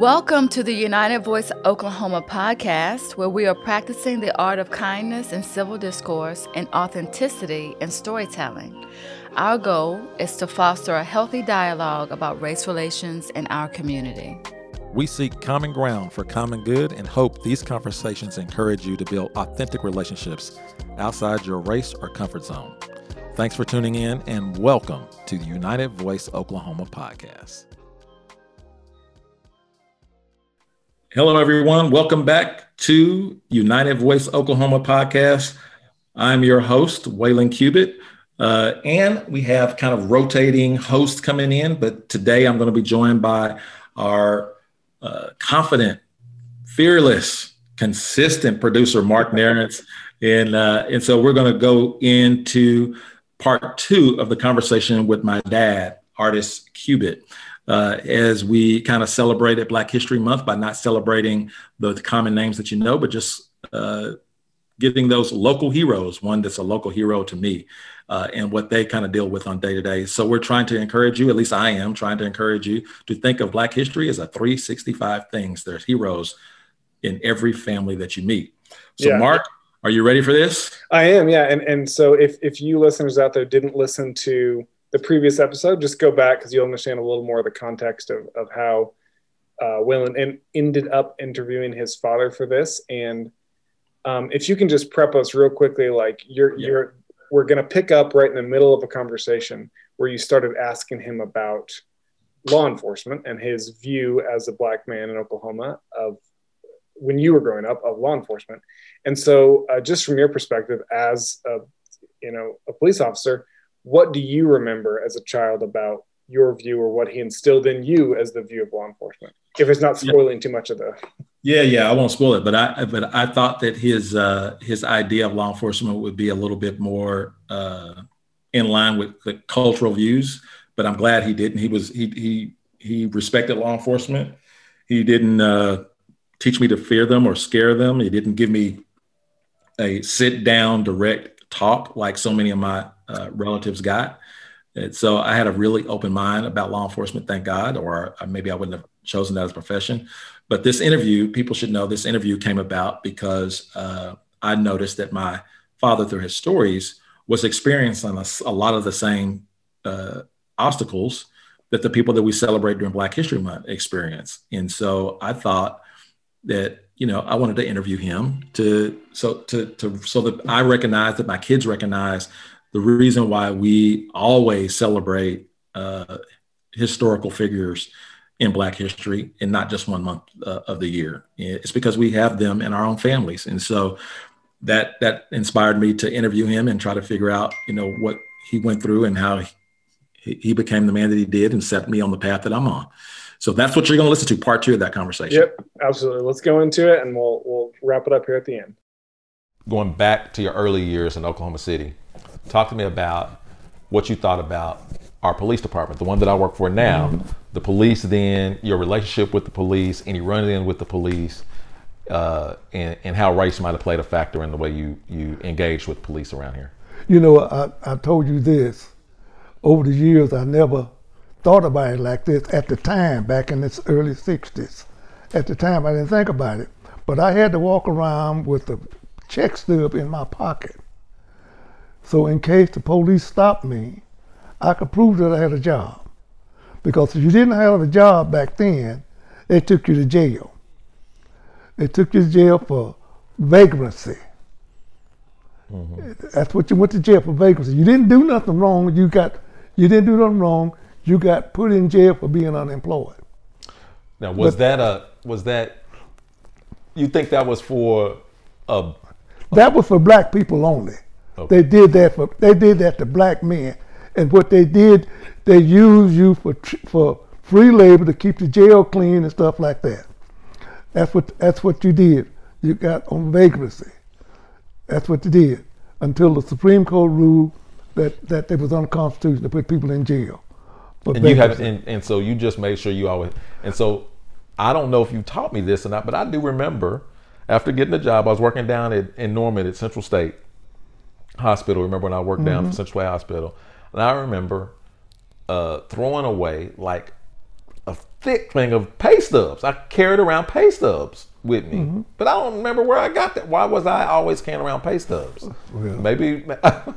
Welcome to the United Voice Oklahoma podcast, where we are practicing the art of kindness and civil discourse and authenticity in storytelling. Our goal is to foster a healthy dialogue about race relations in our community. We seek common ground for common good and hope these conversations encourage you to build authentic relationships outside your race or comfort zone. Thanks for tuning in and welcome to the United Voice Oklahoma podcast. Hello, everyone. Welcome back to United Voice Oklahoma podcast. I'm your host, Waylon Cubitt. Uh, and we have kind of rotating hosts coming in, but today I'm going to be joined by our uh, confident, fearless, consistent producer, Mark Narrance. And, uh, and so we're going to go into part two of the conversation with my dad, artist Cubit. Uh, as we kind of celebrated Black History Month by not celebrating the common names that you know, but just uh, getting those local heroes, one that's a local hero to me, uh, and what they kind of deal with on day to day. So we're trying to encourage you, at least I am trying to encourage you to think of Black history as a 365 things. There's heroes in every family that you meet. So, yeah. Mark, are you ready for this? I am, yeah. And and so if if you listeners out there didn't listen to the previous episode, just go back because you'll understand a little more of the context of of how uh, Waylon ended up interviewing his father for this. And um, if you can just prep us real quickly, like you're yeah. you're we're going to pick up right in the middle of a conversation where you started asking him about law enforcement and his view as a black man in Oklahoma of when you were growing up of law enforcement. And so, uh, just from your perspective as a you know a police officer, what do you remember as a child about your view or what he instilled in you as the view of law enforcement? If it's not spoiling yeah. too much of the yeah, yeah, I won't spoil it, but I but I thought that his uh, his idea of law enforcement would be a little bit more uh, in line with the cultural views. But I'm glad he didn't. He was he he he respected law enforcement. He didn't uh, teach me to fear them or scare them. He didn't give me a sit down direct talk like so many of my uh, relatives got. And so I had a really open mind about law enforcement, thank God, or maybe I wouldn't have chosen that as a profession. But this interview, people should know this interview came about because uh, I noticed that my father, through his stories, was experiencing a, a lot of the same uh, obstacles that the people that we celebrate during Black History Month experience. And so I thought that you know I wanted to interview him to so to to so that I recognize that my kids recognize the reason why we always celebrate uh, historical figures in Black history and not just one month uh, of the year. It's because we have them in our own families, and so that that inspired me to interview him and try to figure out, you know, what he went through and how he, he became the man that he did and set me on the path that I'm on. So that's what you're going to listen to, part two of that conversation. Yep, absolutely. Let's go into it, and we'll we'll wrap it up here at the end. Going back to your early years in Oklahoma City, talk to me about what you thought about our police department, the one that I work for now, mm-hmm. the police, then your relationship with the police, any run in with the police, uh, and, and how race might have played a factor in the way you, you engaged with police around here. You know, I, I told you this. Over the years, I never thought about it like this at the time, back in the early 60s. At the time, I didn't think about it. But I had to walk around with a check stub in my pocket. So in case the police stopped me, I could prove that I had a job. Because if you didn't have a job back then, they took you to jail. They took you to jail for vagrancy. Mm-hmm. That's what you went to jail for vagrancy. You didn't do nothing wrong. You got you didn't do nothing wrong. You got put in jail for being unemployed. Now was but, that a was that you think that was for a, that was for black people only. Okay. They did that for they did that to black men and what they did, they used you for for free labor to keep the jail clean and stuff like that. That's what that's what you did. You got on vagrancy. That's what you did until the Supreme Court ruled that that it was unconstitutional to put people in jail. And you have, and, and so you just made sure you always. And so I don't know if you taught me this or not, but I do remember after getting the job, I was working down at, in Norman at Central State Hospital. Remember when I worked mm-hmm. down at Central State Hospital? And I remember uh, throwing away like a thick thing of pay stubs. I carried around pay stubs with me, Mm-hmm. but I don't remember where I got that. Why was I always carrying around pay stubs? Maybe.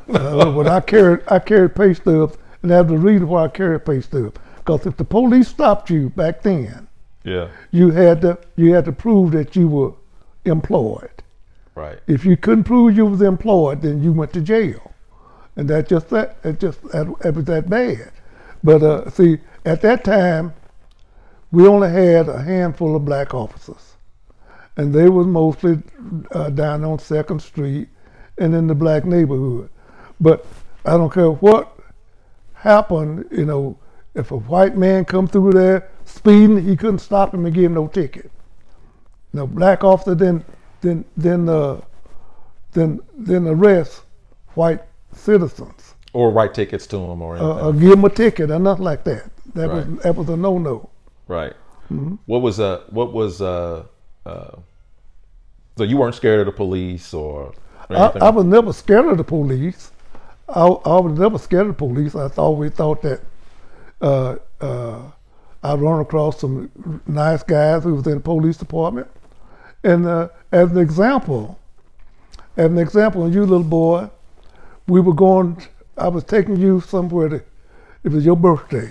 Uh, but I carried I carried pay stubs, and that's the reason why I carried pay stubs. Because if the police stopped you back then, yeah. you had to you had to prove that you were employed. Right. If you couldn't prove you was employed, then you went to jail, and that just that it just that, it was that bad. But uh, see, at that time, we only had a handful of black officers, and they was mostly uh, down on Second Street and in the black neighborhood. But I don't care what happened, you know, if a white man come through there speeding, he couldn't stop him and give him no ticket. No black officer then then then uh, then then arrest white citizens Or write tickets to them or anything. uh, or give them a ticket or nothing like that. That Right. was that was a no no. Right. Mm-hmm. What was uh what was uh uh so you weren't scared of the police or, or I. I was never scared of the police. I, I was never scared of the police. I always thought that uh, uh, I'd run across some nice guys who was in the police department. And uh, as an example, as an example, you little boy, we were going. I was taking you somewhere. To, it was your birthday,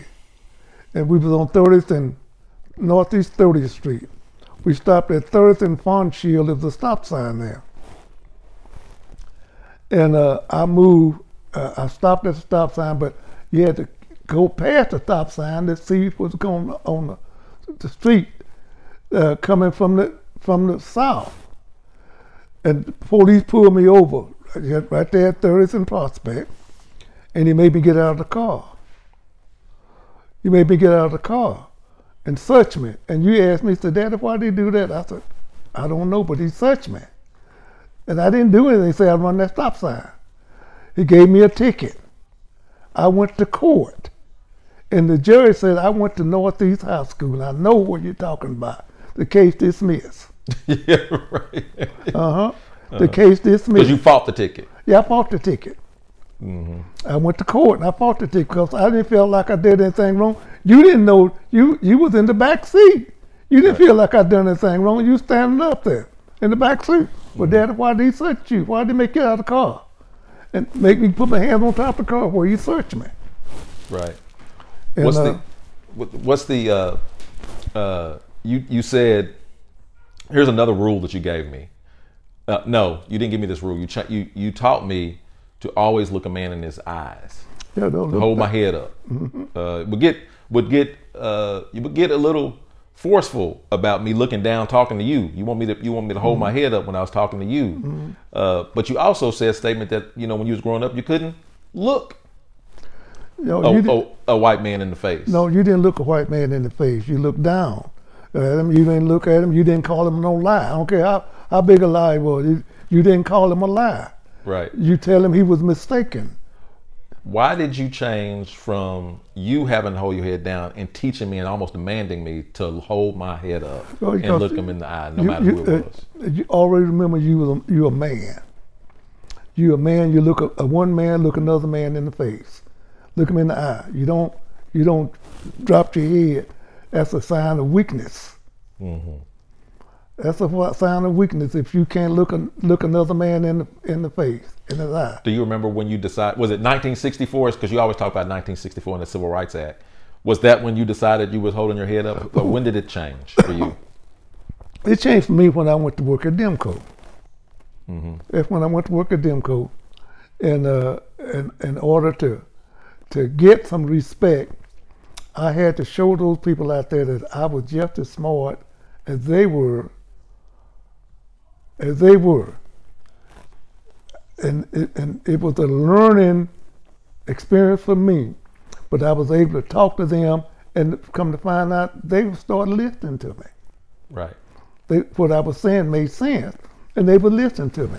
and we was on 30th and Northeast 30th Street. We stopped at 30th and Fond Shield. There a stop sign there. And uh, I moved, uh, I stopped at the stop sign, but you had to go past the stop sign to see what was going on the, the street uh, coming from the from the south. And the police pulled me over right right there at 30th and Prospect, and he made me get out of the car. He made me get out of the car and search me. And you asked me, said, Daddy, why did he do that? I said, I don't know, but he searched me. And I didn't do anything. He said, I run that stop sign. He gave me a ticket. I went to court. And the jury said, I went to Northeast High School. And I know what you're talking about. The case dismissed. yeah, right. Uh huh. The case dismissed. Because you fought the ticket. Yeah, I fought the ticket. Mm-hmm. I went to court and I fought the ticket because I didn't feel like I did anything wrong. You didn't know you you was in the back seat. You didn't feel like I done anything wrong. You standing up there in the back seat. Well, mm-hmm. Daddy, why did he search you? Why did he make you out of the car? And make me put my hands on top of the car where you search me. Right. And, what's uh, the what's the uh uh you you said here's another rule that you gave me. Uh, no, you didn't give me this rule. You cha- you you taught me to always look a man in his eyes. yeah, don't look hold my head up. Uh, would get would get uh, you would get a little forceful about me looking down, talking to you. You want me to you want me to hold my head up when I was talking to you. Uh, but you also said a statement that you know when you was growing up you couldn't look You know, a, you a, a white man in the face. No, you didn't look a white man in the face. You looked down at him. You didn't look at him. You didn't call him no lie. I don't care how, how big a lie it was. You, you didn't call him a lie. Right. You tell him he was mistaken. Why did you change from you having to hold your head down and teaching me and almost demanding me to hold my head up Well, and look him in the eye, no you, matter you, who it uh, was? you already remember you was a, you a man. You a man. You look a, a one man look another man in the face. Look him in the eye. You don't you don't drop your head. That's a sign of weakness. Mm-hmm. That's a what- sign of weakness if you can't look a, look another man in the in the face in his eye. Do you remember when you decided? Was it 1964? Because you always talk about 1964 and the Civil Rights Act. Was that when you decided you was holding your head up, or when did it change for you? It changed for me when I went to work at Demco. That's when I went to work at Demco, and uh, in, in order to to get some respect, I had to show those people out there that I was just as smart as they were. As they were, and it, and it was a learning experience for me, but I was able to talk to them, and come to find out they started listening to me Right. they, what I was saying made sense, and they would listen to me.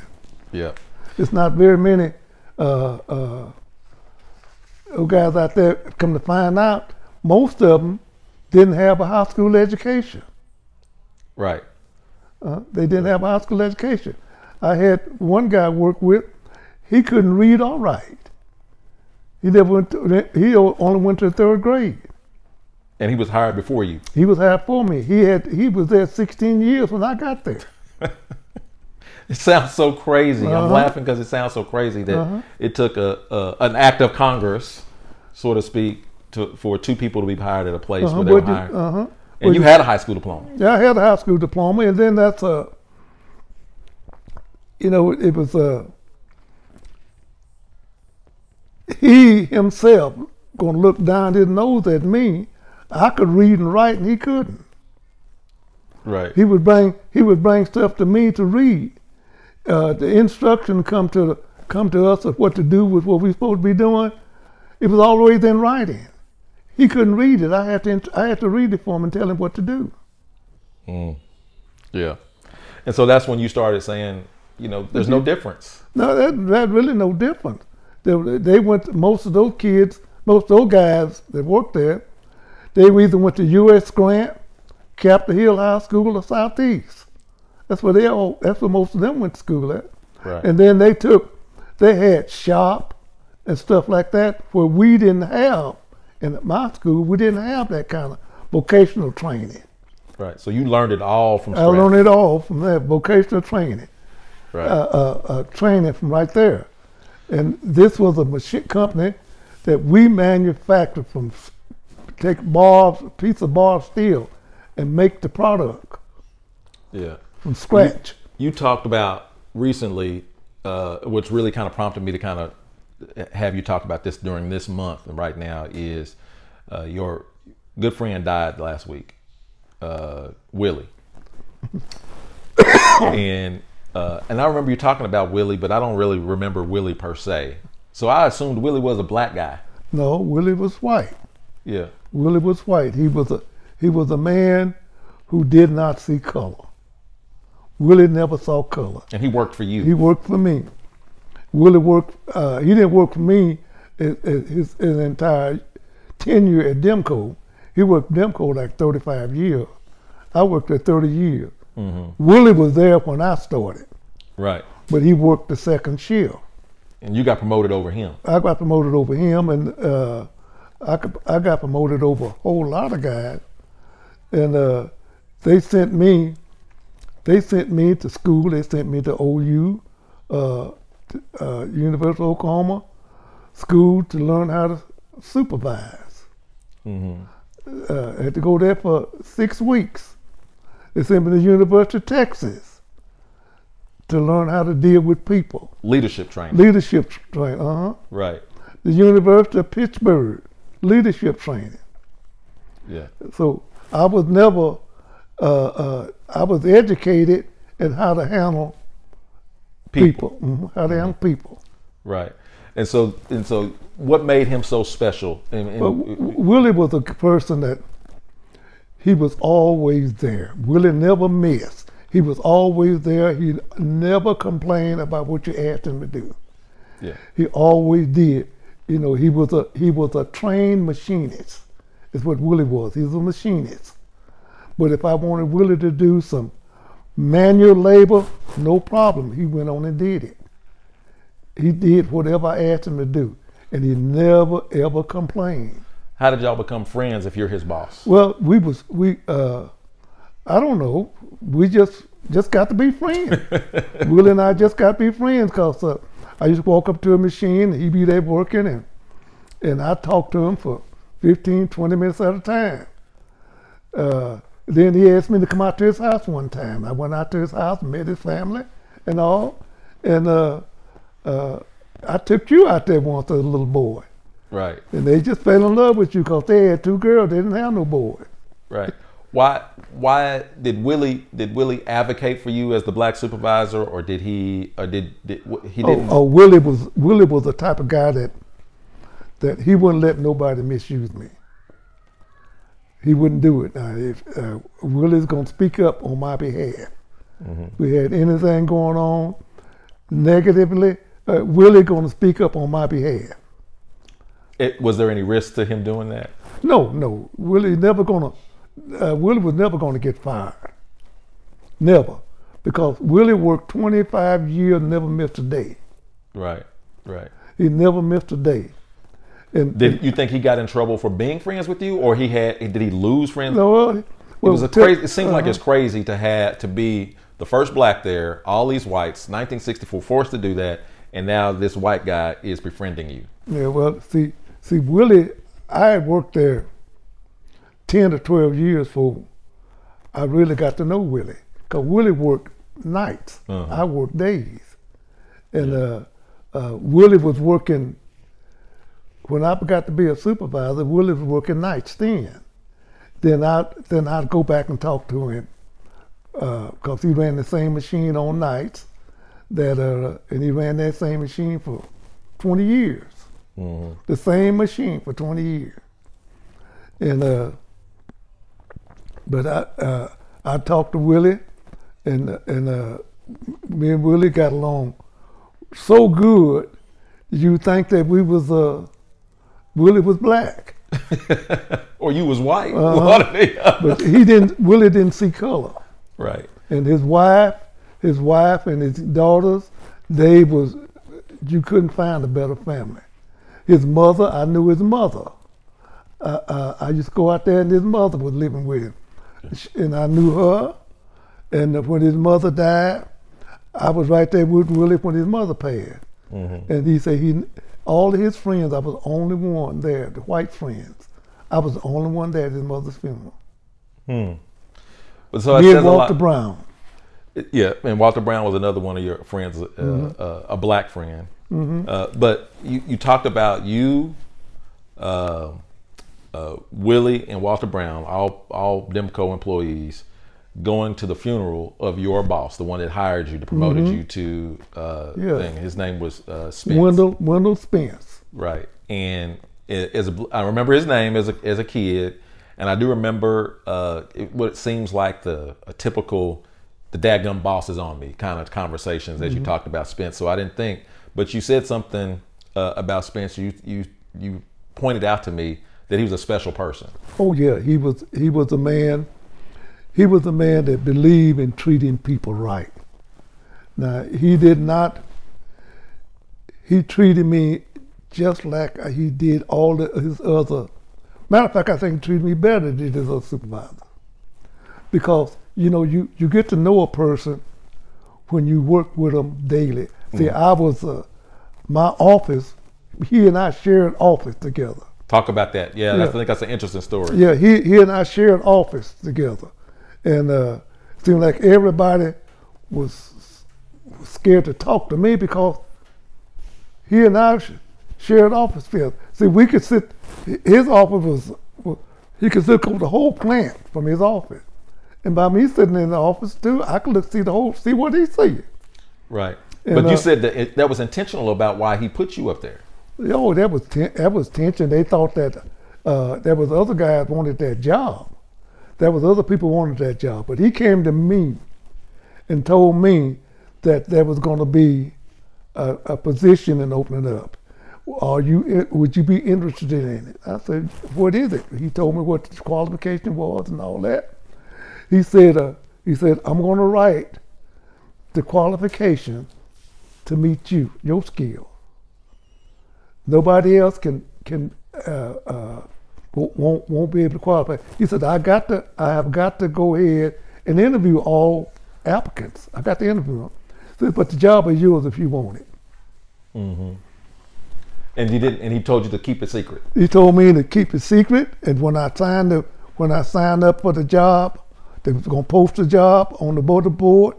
Yeah. It's not very many uh, uh, guys out there. Come to find out, most of them didn't have a high school education. Right. Uh, they didn't have a high school education. I had one guy I worked with. He couldn't read or write. He never went. To, he only went to the third grade. And he was hired before you. He was hired for me. He had. He was there 16 years when I got there. It sounds so crazy. I'm Uh-huh. laughing because it sounds so crazy that Uh-huh. it took a, a an act of Congress, so to speak, to for two people to be hired at a place Uh-huh, where they were but you- hired. uh-huh. And you had a high school diploma. Yeah, I had a high school diploma, and then that's a. You know, it was a. He himself going to look down his nose at me. I could read and write, and he couldn't. Right. He would bring he would bring stuff to me to read. Uh, the instruction come to come to us of what to do with what we supposed to be doing. It was always in writing. He couldn't read it. I had to I had to read it for him and tell him what to do. Yeah. And so that's when you started saying, you know, there's Mm-hmm. no difference. No, that that really no difference. They, they went. Most of those kids, most of those guys that worked there, they either went to U.S. Grant, Capitol Hill High School, or Southeast. That's where they all. That's where most of them went to school at. Right. And then they took. They had shop and stuff like that where we didn't have. In my school, we didn't have that kind of vocational training. Right. So you learned it all from Scratch. I learned it all from that vocational training Right. uh, uh, uh, training from right there. And this was a machine company that we manufactured from take bars, a piece of bar steel, and make the product yeah. from scratch. You talked about recently, uh, which really kind of prompted me to kind of have you talk about this during this month. And right now is uh, your good friend died last week, uh, Willie. and uh, and I remember you talking about Willie, but I don't really remember Willie per se. So I assumed Willie was a black guy. No, Willie was white. Yeah. Willie was white. He was a he was a man who did not see color. Willie never saw color. And he worked for you. He worked for me. Willie worked. Uh, he didn't work for me his, his, his entire tenure at Demco. He worked Demco like 35 years. I worked there 30 years. Willie was there when I started, right. but he worked the second shift. And you got promoted over him. I got promoted over him, and uh, I, could- I got promoted over a whole lot of guys. And uh, they sent me, they sent me to school. They sent me to OU, uh, to, uh, University of Oklahoma, school to learn how to supervise. Uh, I had to go there for six weeks. They sent me to University of Texas to learn how to deal with people. Leadership training. Leadership training, uh huh right. the University of Pittsburgh leadership training. Yeah. So I was never, uh, uh, I was educated in how to handle People. people, mhm, how to handle people. Right. And so and so what made him so special? And, and- But W- Willie was a person that he was always there. Willie never missed. He was always there. He never complained about what you asked him to do. yeah. He always did. You know, he was a he was a trained machinist. Is what Willie was. He was a machinist. But if I wanted Willie to do some manual labor, no problem. He went on and did it. He did whatever I asked him to do, and he never ever complained. How did y'all become friends if you're his boss? Well, we was we uh, I don't know. We just just got to be friends. Willie and I just got to be friends because uh, I used to walk up to a machine and he'd be there working and and I talked to him for 15, 20 minutes at a time. Uh, then he asked me to come out to his house one time. I went out to his house, met his family and all, and uh, uh, I took you out there once as a little boy. Right. And they just fell in love with you because they had two girls. They didn't have no boys. Right. Why why did Willie did Willie advocate for you as the black supervisor or did he or did, did he Oh, didn't oh, Willie was Willie was the type of guy that that he wouldn't let nobody misuse me. He wouldn't do it. Now, if uh, Willie's gonna speak up on my behalf, we had anything going on negatively, uh, Willie gonna speak up on my behalf. it, was there any risk to him doing that? No, no, Willie never gonna. Uh, Willie was never gonna get fired. Never, because Willie worked 25 years, never missed a day. Right. Right. He never missed a day. And Did you think he got in trouble for being friends with you, or he had? Did he lose friends? no, well, it was a crazy. It seems like uh-huh. it's crazy to have to be the first black there, all these whites, 1964, forced to do that, and now this white guy is befriending you. Yeah, well, see, see, Willie, I had worked there ten to twelve years before I really got to know Willie. Cause Willie worked nights, Uh-huh. I worked days, and uh, uh, Willie was working. When I got to be a supervisor, Willie was working nights then. Then I then I'd go back and talk to him because he ran the same machine on nights that uh, and he ran that same machine for 20 years. The same machine for 20 years. And uh but i uh i talked to willie and and uh me and willie got along so good you think that we was uh willie was black Or you was white. Uh-huh. One or the but he didn't willie didn't see color right. and his wife, his wife and his daughters, they was you couldn't find a better family. His mother, I knew his mother. Uh, uh, I used to go out there, and his mother was living with him, and I knew her. And when his mother died, I was right there with Willie when his mother passed. And he said he, all of his friends, I was the only one there, the white friends. I was the only one there at his mother's funeral. But so it Me says and a Walter lot. Brown. Yeah, and Walter Brown was another one of your friends, uh, Mm-hmm. uh, a black friend. Uh, but you, you talked about you, uh, uh, Willie, and Walter Brown, all all Demco employees, going to the funeral of your boss, the one that hired you, that promoted you to uh, Mm-hmm. Yeah. thing. His name was uh, Spence. Wendell Wendell Spence. Right. And as a, I remember his name as a, as a kid, and I do remember uh, it, what it seems like the a typical the dadgum boss is on me kind of conversations as you talked about Spence. So I didn't think, but you said something uh, about Spence. You you you pointed out to me that he was a special person. Oh yeah, he was he was a man. He was a man that believed in treating people right. Now he did not. He treated me just like he did all the, his other. Matter of fact, I think he treated me better than he did his other supervisor. Because you know you you get to know a person when you work with them daily. See, I was uh, my office. He and I shared an office together. Talk about that. Yeah, that's- I think that's an interesting story. Yeah, he he and I shared an office together, and uh, it seemed like everybody was, was scared to talk to me because he and I sh- shared office space. See, we could sit. His office was, was he could look over the whole plant from his office, and by me sitting in the office too, I could look see the whole see what he's seeing. Right. And, but you uh, said that it, that was intentional about why he put you up there. Oh, that was ten- that was tension. They thought that uh, there was other guys wanted that job. There was other people wanted that job, but he came to me and told me that there was going to be a, a position and opening up. Are you? Would you be interested in it? I said, "What is it?" He told me what the qualification was and all that. He said, uh, "He said I'm going to write the qualification to meet you, your skill." Nobody else can can uh, uh, won't- won't won't be able to qualify. He said, "I got to I have got to go ahead and interview all applicants. I got to interview them, Said, but the job is yours if you want it." Mm-hmm. And he didn't and he told you to keep it secret. He told me to keep it secret, and when I signed the when I signed up for the job, they was gonna post the job on the bulletin board,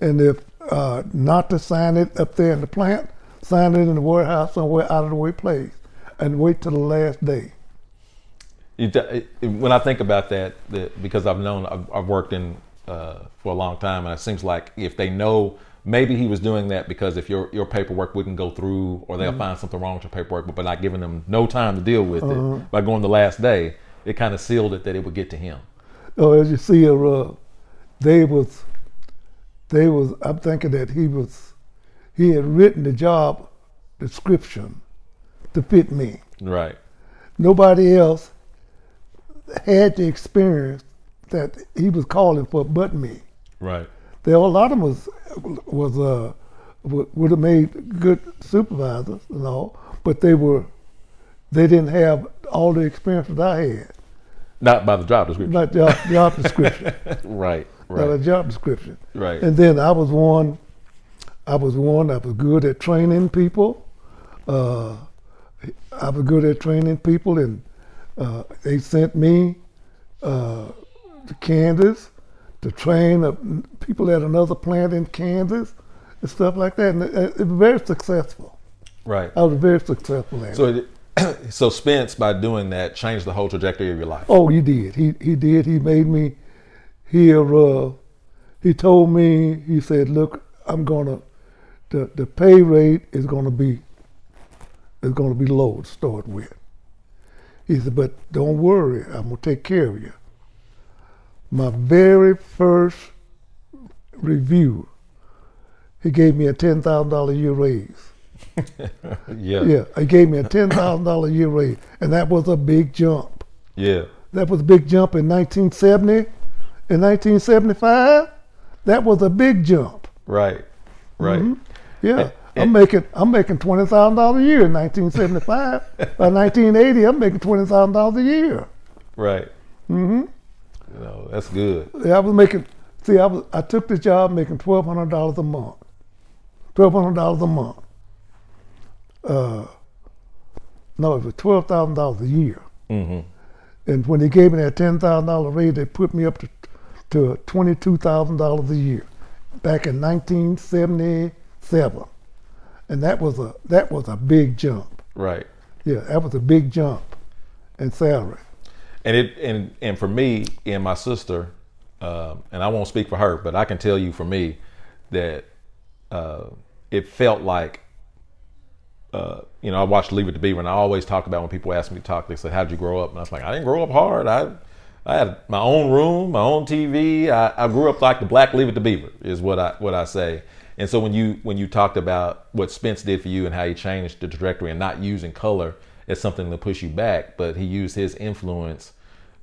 and if uh, not to sign it up there in the plant, sign it in the warehouse somewhere out of the way place, and wait till the last day. You when I think about that, that because I've known, I've, I've worked in uh, for a long time, and it seems like if they know, maybe he was doing that because if your your paperwork wouldn't go through, or they'll find something wrong with your paperwork, but by not giving them no time to deal with it, by going the last day, it kind of sealed it that it would get to him. Oh, as you see, uh, they was, they was. I'm thinking that he was, he had written the job description to fit me. Right. Nobody else had the experience that he was calling for, but me. Right. There were a lot of them was was uh would have made good supervisors and all, but they were they didn't have all the experience that I had. Not by the job description. Not job, job description. right. Right. Not a job description. Right. And then I was one. I was one. I was good at training people. Uh, I was good at training people, and uh, they sent me uh, to Kansas to train uh, people at another plant in Kansas and stuff like that. And it, it was very successful. Right. I was very successful at it. So, it, so Spence, by doing that, changed the whole trajectory of your life. Oh, he did. He he did. He made me hear. Uh, he told me. He said, "Look, I'm gonna. The the pay rate is gonna be. Is gonna be low to start with." He said, "But don't worry. I'm gonna take care of you." My very first review, he gave me a ten thousand dollar year raise. Yeah. Yeah, he gave me a ten thousand dollar year raise, and that was a big jump. Yeah. That was a big jump in 1970. In 1975, that was a big jump. Right. Right. Mm-hmm. Yeah, I'm making I'm making twenty thousand dollars a year in 1975. By 1980, I'm making twenty thousand dollars a year. Right. Mm-hmm. No, that's good. Yeah, I was making. See, I was I took the job making twelve hundred dollars a month. Twelve hundred dollars a month. Uh, no, it was twelve thousand dollars a year. Mm-hmm. And when they gave me that ten thousand dollar raise, they put me up to to twenty two thousand dollars a year, back in nineteen seventy seven, and that was a that was a big jump. Right. Yeah, that was a big jump in salary. And it and and for me and my sister, um, and I won't speak for her, but I can tell you for me that uh, it felt like. Uh, you know, I watched Leave It to Beaver, and I always talk about when people ask me to talk. They say, "How did you grow up?" And I was like, "I didn't grow up hard. I, I had my own room, my own TV. I, I grew up like the black Leave It to Beaver is what I what I say." And so when you when you talked about what Spence did for you and how he changed the trajectory and not using color as something to push you back, but he used his influence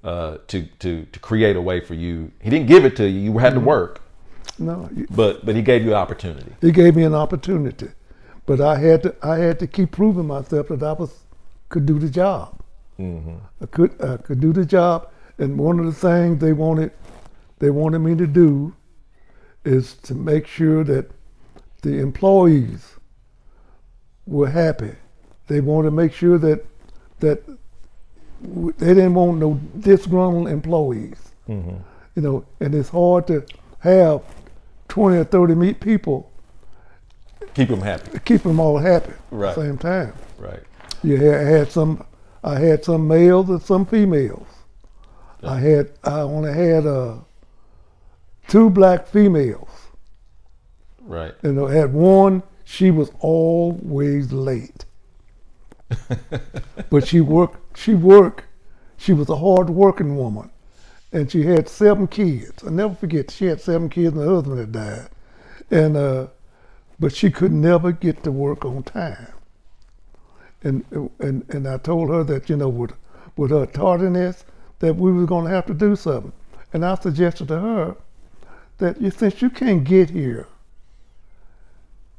uh, to to to create a way for you. He didn't give it to you; you had to work, No, but but he gave you an opportunity. he gave me an opportunity, but I had to I had to keep proving myself that I was could do the job. I could I could do the job, and one of the things they wanted they wanted me to do is to make sure that the employees were happy. They wanted to make sure that that they didn't want no disgruntled employees. You know, and it's hard to have twenty or thirty meet people Keep him happy, keep them all happy Right. at the same time. right? You had, I had some, I had some males and some females. I had, I only had uh, two black females, Right. and had one. She was always late, but she worked. She worked. She was a hard working woman, and she had seven kids. I never forget. She had seven kids, and her husband had died, and uh, but she could never get to work on time. And and and I told her that you know with with her tardiness that we were going to have to do something, and I suggested to her that you since you can't get here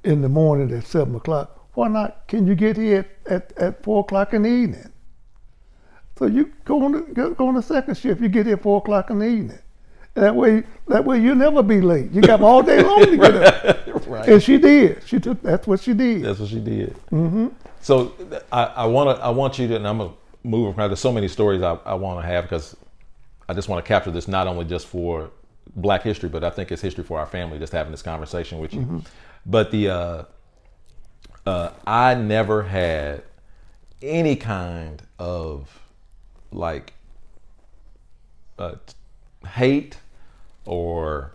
in the morning at seven o'clock, why not? Can you get here at, at, at four o'clock in the evening? So you go on the, go, go on the second shift. You get here at four o'clock in the evening. And that way, that way you'll never be late. You got all day long to get up. right. And she did. She took. That's what she did. That's what she did. Mm-hmm. So I, I want to. I want you to, and I'm gonna move from. There's so many stories I, I want to have because I just want to capture this not only just for Black history, but I think it's history for our family. Just having this conversation with you. But the uh, uh, I never had any kind of like uh, hate or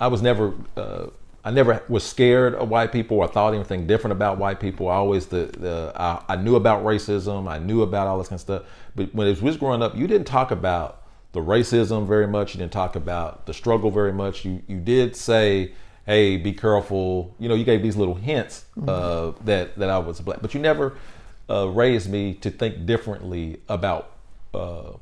I was never uh, I never was scared of white people or thought anything different about white people. I always the, the I, I knew about racism. I knew about all this kind of stuff. But when it was growing up, you didn't talk about the racism very much. You didn't talk about the struggle very much. You you did say, "Hey, be careful." You know, you gave these little hints uh, that that I was black, but you never uh, raised me to think differently about uh,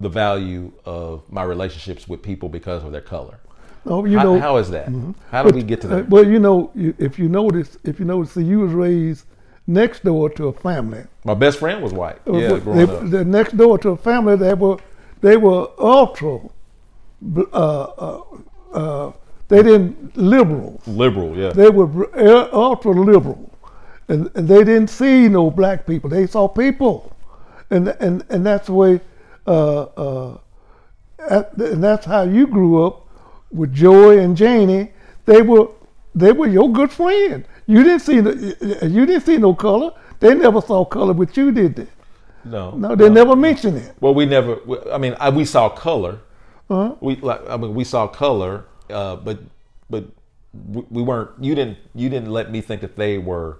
the value of my relationships with people because of their color. Oh, you How- know, how is that? How do we get to Uh, that? well, you know, if you notice, if you notice, see, you was raised next door to a family. My best friend was white. Yeah, They- they're next door to a family that were they were ultra. Uh, uh, uh, they didn't liberals. Liberal, yeah. They were uh, ultra liberal, and, and they didn't see no black people. They saw people, and and and that's the way. Uh, uh, and that's how you grew up with Joy and Janie. They were they were your good friend. You didn't see no, you didn't see no color. They never saw color with you, did they? no, No, they never mentioned it. Well, we never. I mean, I, we saw color. Uh-huh. We like. I mean, we saw color, uh, but but we, we weren't. You didn't. You didn't let me think that they were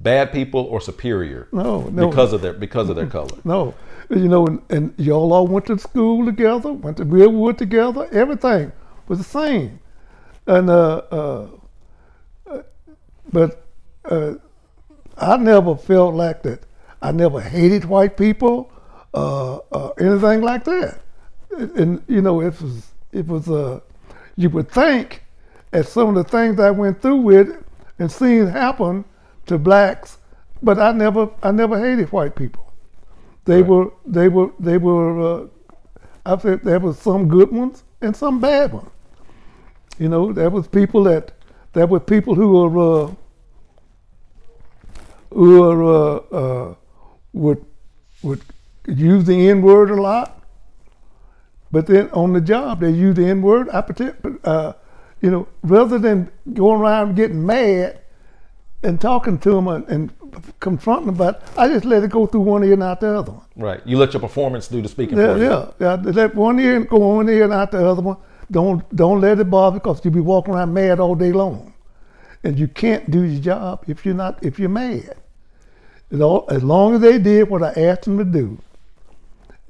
bad people or superior. No, no. Because of their because of their color. No, you know, and, and y'all all went to school together, went to Redwood together. Everything was the same, and uh, uh, uh, but uh, I never felt like that. I never hated white people, uh, uh, anything like that. And, and, you know, it was it was uh, you would think at some of the things I went through with and seen happen to blacks, but I never I never hated white people. They Right. were they were they were uh, I said there was some good ones and some bad ones. You know, there was people that there were people who were uh, who were uh, uh, would would use the N word a lot, but then on the job they use the N word. I uh, you know, rather than going around getting mad and talking to them and, and confronting them about, it, I just let it go through one ear and out the other one. Right. You let your performance do the speaking Yeah, for you. yeah, yeah. Let one ear go one ear and out the other one. Don't don't let it bother because you'll be walking around mad all day long, and you can't do your job if you're not if you're mad. As, all, as long as they did what I asked them to do,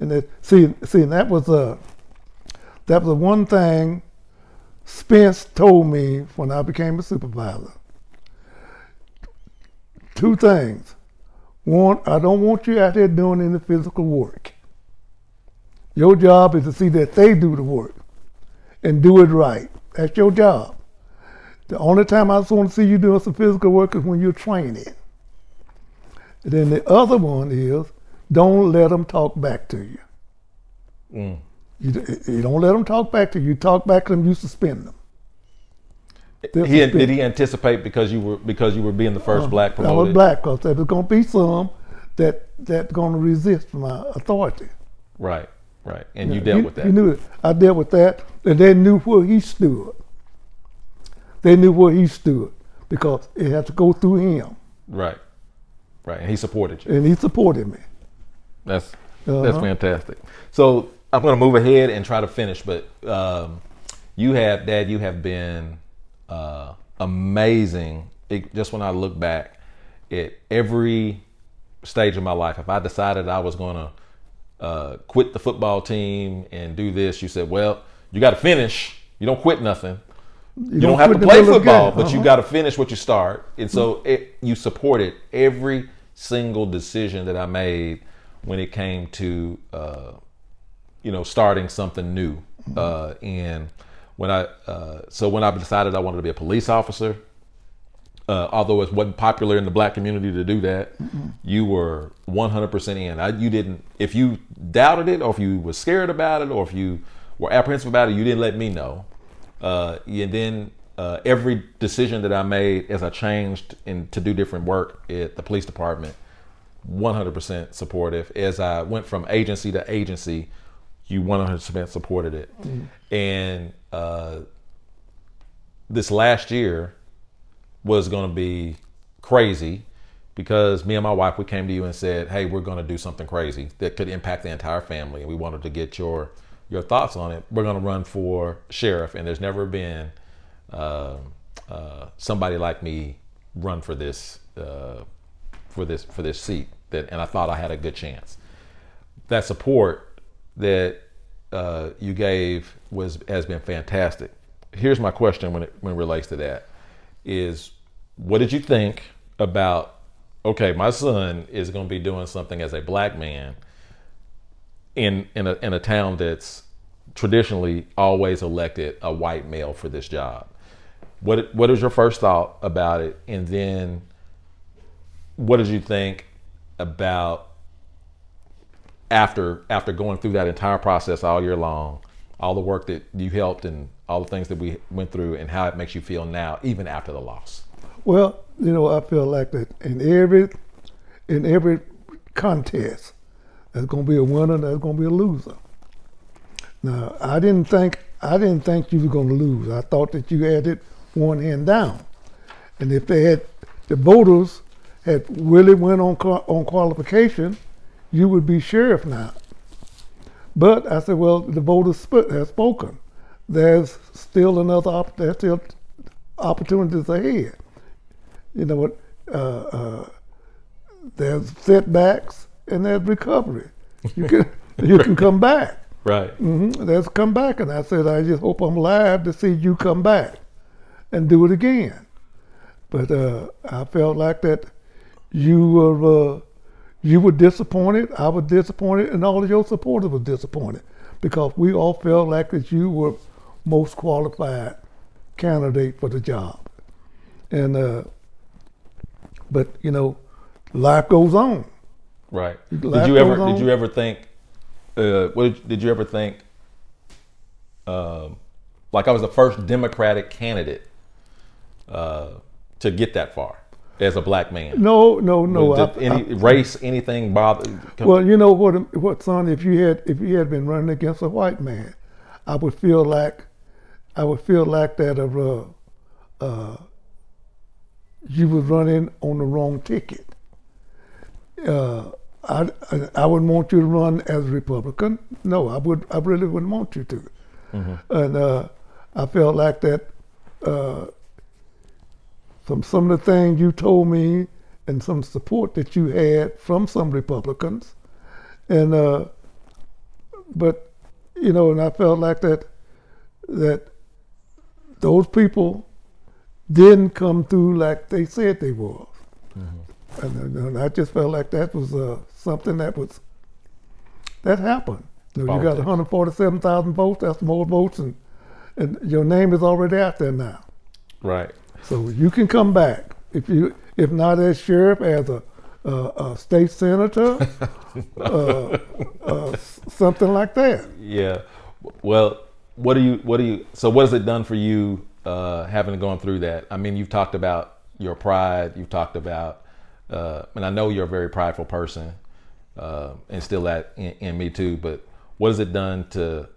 and that, see see and that was a that was the one thing Spence told me when I became a supervisor. Two things. One, I don't want you out there doing any physical work. Your job is to see that they do the work and do it right. That's your job. The only time I just want to see you doing some physical work is when you're training. And then the other one is don't let them talk back to you. Mm. You, you don't let them talk back to you. You talk back to them, you suspend them. He, did he anticipate because you were because you were being the first black I was black because there was going to be some that that going to resist my authority. Right. Right. And you dealt He- with that. He knew it. I dealt with that, and they knew where he stood. They knew where he stood because it had to go through him, Right. Right. And he supported you. and he supported me. That's that's Uh-huh. fantastic. So I'm going to move ahead and try to finish, but um, you have, Dad, you have been uh, amazing. It, just when I look back at every stage of my life, if I decided I was going to uh, quit the football team and do this, you said, "Well, you got to finish. You don't quit nothing." You, don't, have to play middle of the football, but you Uh-huh. got to finish what you start. And so it, you supported every single decision that I made when it came to, uh, you know, starting something new. Uh, and when I, uh, so when I decided I wanted to be a police officer, uh, although it wasn't popular in the black community to do that, you were 100% in. I, you didn't, if you doubted it or if you were scared about it or if you were apprehensive about it, you didn't let me know. Uh, and then uh, every decision that I made as I changed in, to do different work at the police department, 100% supportive. As I went from agency to agency, you 100% supported it. And uh, this last year was going to be crazy because me and my wife we came to you and said, "Hey, we're going to do something crazy that could impact the entire family, and we wanted to get your your thoughts on it. We're going to run for sheriff, and there's never been uh, uh, somebody like me run for this uh, for this for this seat. That, and I thought I had a good chance. That support that uh, you gave was has been fantastic. Here's my question when it when it relates to that is what did you think about okay my son is going to be doing something as a black man in in a in a town that's traditionally always elected a white male for this job what what is your first thought about it and then what did you think about after after going through that entire process all year long, all the work that you helped and all the things that we went through, and how it makes you feel now, even after the loss? Well, you know, I feel like that in every in every contest, there's to be a winner, there's to be a loser. Now, I didn't think I didn't think you were to lose. I thought that you had it one hand down, and if they had the voters had really went on on qualification, you would be sheriff now. But I said, well, the voters have spoken. There's still another op- there's still opportunities ahead. You know what? Uh, uh, there's setbacks and there's recovery. You can you can come back. Right. Mm-hmm. There's come back, and I said, I just hope I'm alive to see you come back and do it again. But uh, I felt like that you were uh, you were disappointed, I was disappointed, and all of your supporters were disappointed because we all felt like that you were most qualified candidate for the job. And uh, but you know, life goes on. Right. Life did you ever on. did you ever think uh, what did, did, you ever think uh, like I was the first Democratic candidate uh, to get that far? As a black man? No, no, no. I, any I, race, anything bother? Well, you know what, what, son? If you had, if you had been running against a white man, I would feel like, I would feel like that of, uh, uh, you was running on the wrong ticket. Uh, I, I, I wouldn't want you to run as a Republican. No, I would. I really wouldn't want you to. Mm-hmm. And uh, I felt like that from some of the things you told me and some support that you had from some Republicans. And uh, but you know, and I felt like that that those people didn't come through like they said they was. Mm-hmm. And, and, I just felt like that was uh, something that was that happened. You, know, you got 147,000 votes. That's more votes, and and your name is already out there now. Right. So you can come back if you, if not as sheriff, as a, uh, a state senator, uh, uh, something like that. Yeah. Well, what do you, what do you? So what has it done for you uh, having gone through that? I mean, you've talked about your pride. You've talked about, uh, and I know you're a very prideful person, uh, and still that in, in, me too. But what has it done to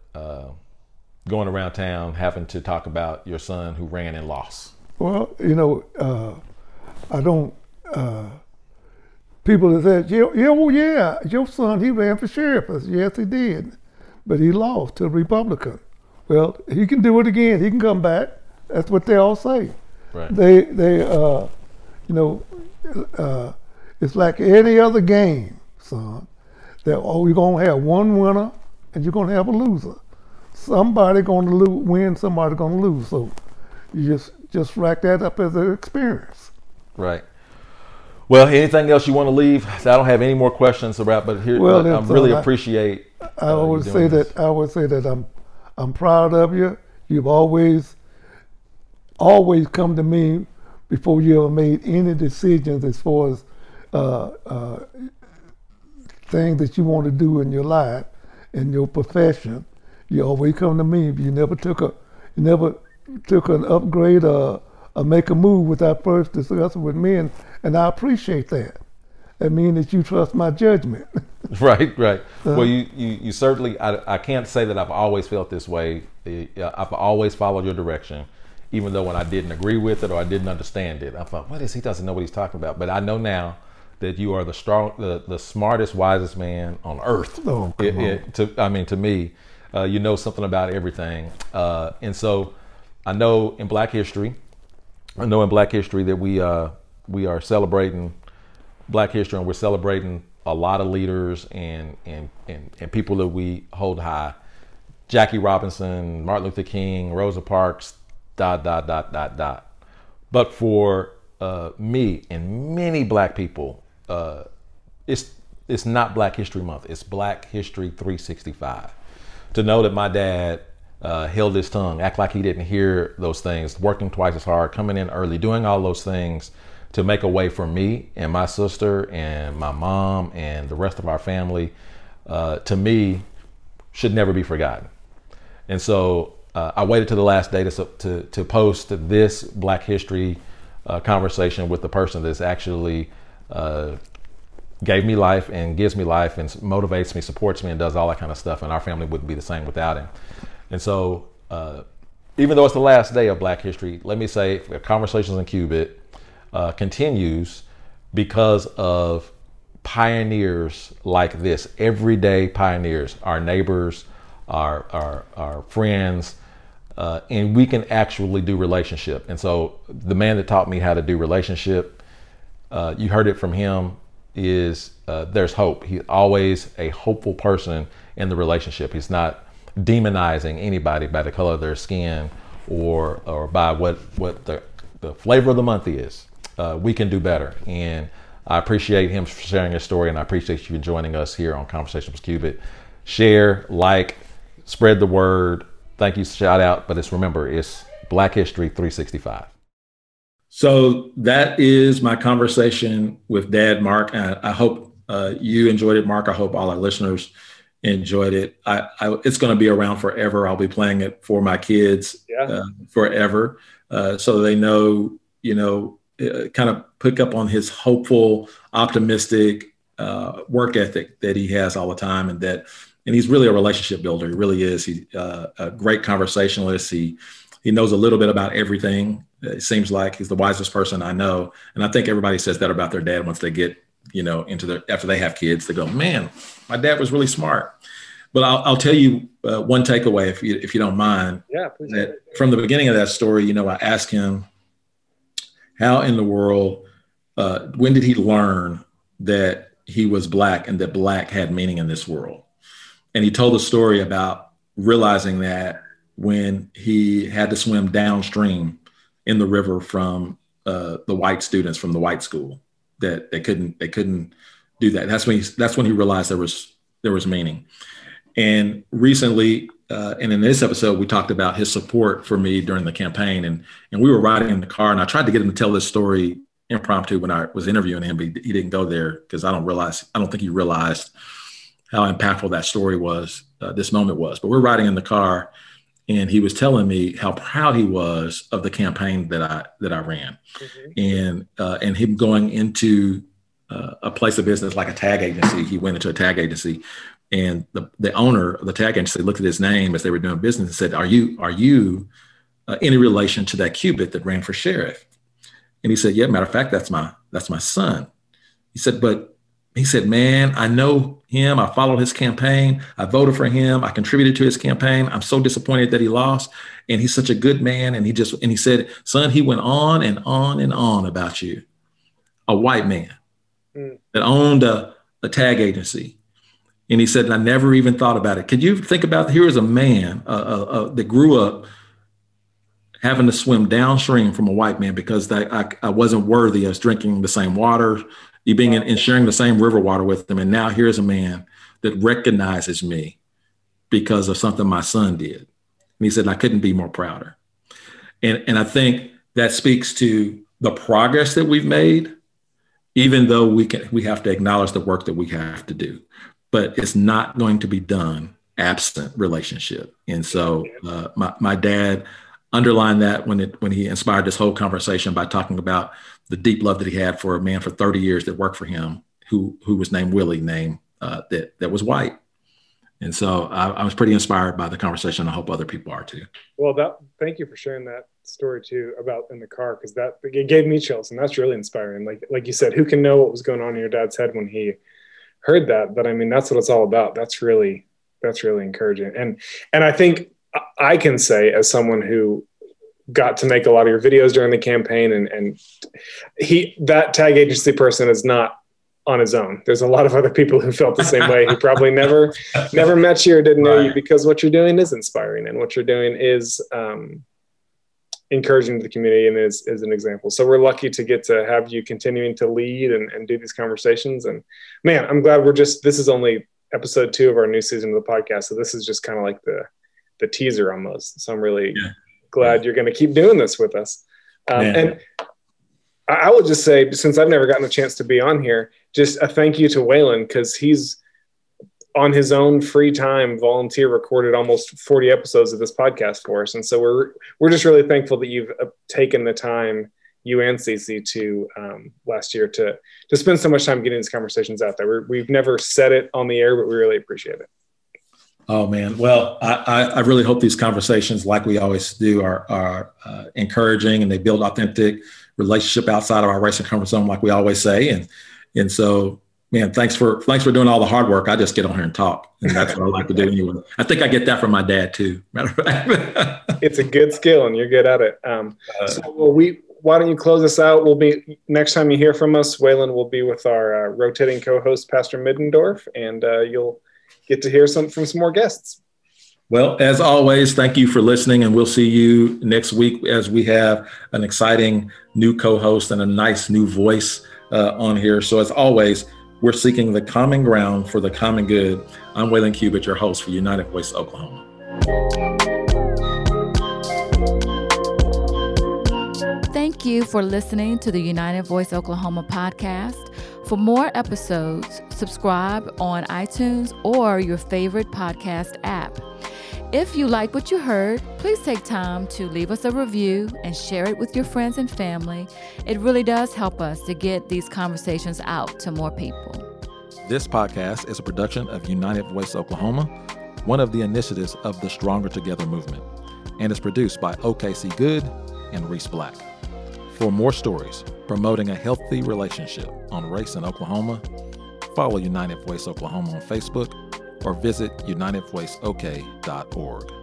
going around town having to talk about your son who ran and lost? Well, you know, uh, I don't. Uh, people have said, yeah, yeah, well, yeah, your son, he ran for sheriff. I said, yes, he did. But he lost to a Republican. Well, he can do it again. He can come back. That's what they all say. Right. They, they, uh, you know, uh, it's like any other game, son. That oh, you're gonna have one winner and you're gonna have a loser. Somebody gonna lo- win. Somebody gonna lose. So you just just rack that up as an experience. Right. Well, anything else you want to leave? I don't have any more questions about, but here well, I, I really uh, appreciate. I, I uh, always say this. that I always say that I'm I'm proud of you. You've always always come to me before you ever made any decisions as far as uh, uh, things that you want to do in your life, in your profession. You always come to me. You never took a, you never took an upgrade or, or make a move without first discussing with me, and, and I appreciate that. That means that you trust my judgment. right, right. Uh, well, you, you, you certainly, I, I can't say that I've always felt this way. I've always followed your direction, even though when I didn't agree with it or I didn't understand it, I thought, what is he doesn't know what he's talking about? But I know now that you are the strong, the, the smartest, wisest man on earth. Oh, it, on. It, to, I mean, to me, uh, you know something about everything, uh, and so I know in Black History, I know in Black History that we uh, we are celebrating Black History and we're celebrating a lot of leaders and and and, and people that we hold high. Jackie Robinson, Martin Luther King, Rosa Parks, dot dot dot dot dot. But for uh, me and many Black people, uh, it's it's not Black History Month. It's Black History 365. To know that my dad uh, held his tongue, act like he didn't hear those things, working twice as hard, coming in early, doing all those things to make a way for me and my sister and my mom and the rest of our family, uh, to me, should never be forgotten. And so uh, I waited to the last day to, to, to post this Black History uh, conversation with the person that's actually uh, gave me life and gives me life and motivates me, supports me, and does all that kind of stuff. And our family wouldn't be the same without him. And so, uh, even though it's the last day of Black History, let me say Conversations in Cubit uh, continues because of pioneers like this, everyday pioneers, our neighbors, our, our, our friends, uh, and we can actually do relationship. And so the man that taught me how to do relationship, uh, you heard it from him, is uh, there's hope. He's always a hopeful person in the relationship. He's not demonizing anybody by the color of their skin or or by what what the the flavor of the month is. Uh, we can do better. And I appreciate him sharing his story, and I appreciate you joining us here on Conversations with Cubit. Share, like, spread the word. Thank you, shout out. But it's remember, it's Black History 365. So that is my conversation with Dad Mark. I, I hope uh, you enjoyed it, Mark. I hope all our listeners enjoyed it. I, I it's going to be around forever. I'll be playing it for my kids yeah. uh, forever, uh, so they know, you know, uh, kind of pick up on his hopeful, optimistic uh, work ethic that he has all the time, and that, and he's really a relationship builder. He really is. He's uh, a great conversationalist. He he knows a little bit about everything. It seems like he's the wisest person I know, and I think everybody says that about their dad once they get you know into their after they have kids. They go, man, my dad was really smart. But I'll, I'll tell you uh, one takeaway, if you if you don't mind. Yeah, please. That from the beginning of that story, you know, I asked him, how in the world, uh, when did he learn that he was black and that black had meaning in this world? And he told a story about realizing that when he had to swim downstream in the river from uh, the white students from the white school that they couldn't they couldn't do that. That's when he, that's when he realized there was there was meaning. And recently, uh, and in this episode, we talked about his support for me during the campaign, and and we were riding in the car, and I tried to get him to tell this story impromptu when I was interviewing him, but he, didn't go there because I don't realize I don't think he realized how impactful that story was, uh, this moment was. But we're riding in the car, and he was telling me how proud he was of the campaign that I that I ran, mm-hmm. and uh, and him going into uh, a place of business like a tag agency. He went into a tag agency and the, the owner of the tag agency looked at his name as they were doing business and said, "Are you are you uh, any relation to that Cubit that ran for sheriff?" And he said, "Yeah, matter of fact, that's my that's my son." He said, "But." He said, Man, I know him. I followed his campaign. I voted for him. I contributed to his campaign. I'm so disappointed that he lost. And he's such a good man. And he just, and he said, Son, he went on and on and on about you. A white man mm. that owned a, a tag agency and he said, I never even thought about it. Could you think about here is a man uh, uh, uh, that grew up having to swim downstream from a white man because that, I, I wasn't worthy of drinking the same water, being in, and sharing the same river water with them. And now here's a man that recognizes me because of something my son did. And he said, I couldn't be more prouder. And, and I think that speaks to the progress that we've made, even though we can we have to acknowledge the work that we have to do but it's not going to be done absent relationship. And so uh, my, my dad underlined that when it when he inspired this whole conversation by talking about the deep love that he had for a man for 30 years that worked for him who who was named Willie, name uh, that that was white. And so I, I, was pretty inspired by the conversation. I hope other people are too. Well, that thank you for sharing that story too about in the car because that it gave me chills and that's really inspiring. Like like you said, who can know what was going on in your dad's head when he heard that but i mean that's what it's all about that's really that's really encouraging and and i think i can say as someone who got to make a lot of your videos during the campaign and and he that tag agency person is not on his own there's a lot of other people who felt the same way who probably never never met you or didn't know right. you because what you're doing is inspiring and what you're doing is um, encouraging the community and is, is an example. So we're lucky to get to have you continuing to lead and, and do these conversations. And man, I'm glad we're just, this is only episode two of our new season of the podcast. So this is just kind of like the, the teaser almost. So I'm really yeah. Glad you're going to keep doing this with us. Um, and I, I will just say, since I've never gotten a chance to be on here, just a thank you to Wayland because he's on his own free time volunteer recorded almost 40 episodes of this podcast for us and so we're we're just really thankful that you've uh, taken the time you and Cece to um, last year to to spend so much time getting these conversations out there. we have never said it on the air, but we really appreciate it. Oh man, well, I, I really hope these conversations, like we always do, are are uh, encouraging and they build authentic relationship outside of our racing comfort zone, like we always say. And and so, man, thanks for thanks for doing all the hard work. I just get on here and talk, and that's what I like to do anyway. I think I get that from my dad too. Matter of fact, it's a good skill, and you're good at it. Um, uh, so well, we why don't you close us out? We'll be next time you hear from us. Wayland will be with our uh, rotating co-host, Pastor Middendorf, and uh, you'll get to hear some from some more guests. Well, as always, thank you for listening, and we'll see you next week as we have an exciting new co-host and a nice new voice uh, on here. So, as always, we're seeking the common ground for the common good. I'm Wayland Cubit, your host for United Voice Oklahoma. Thank you for listening to the United Voice Oklahoma podcast. For more episodes, subscribe on iTunes or your favorite podcast app. If you like what you heard, please take time to leave us a review and share it with your friends and family. It really does help us to get these conversations out to more people. This podcast is a production of United Voice Oklahoma, one of the initiatives of the Stronger Together movement, and is produced by OKC Good and Reese Black. For more stories promoting a healthy relationship on race in Oklahoma, follow United Voice Oklahoma on Facebook or visit unitedvoiceok.org.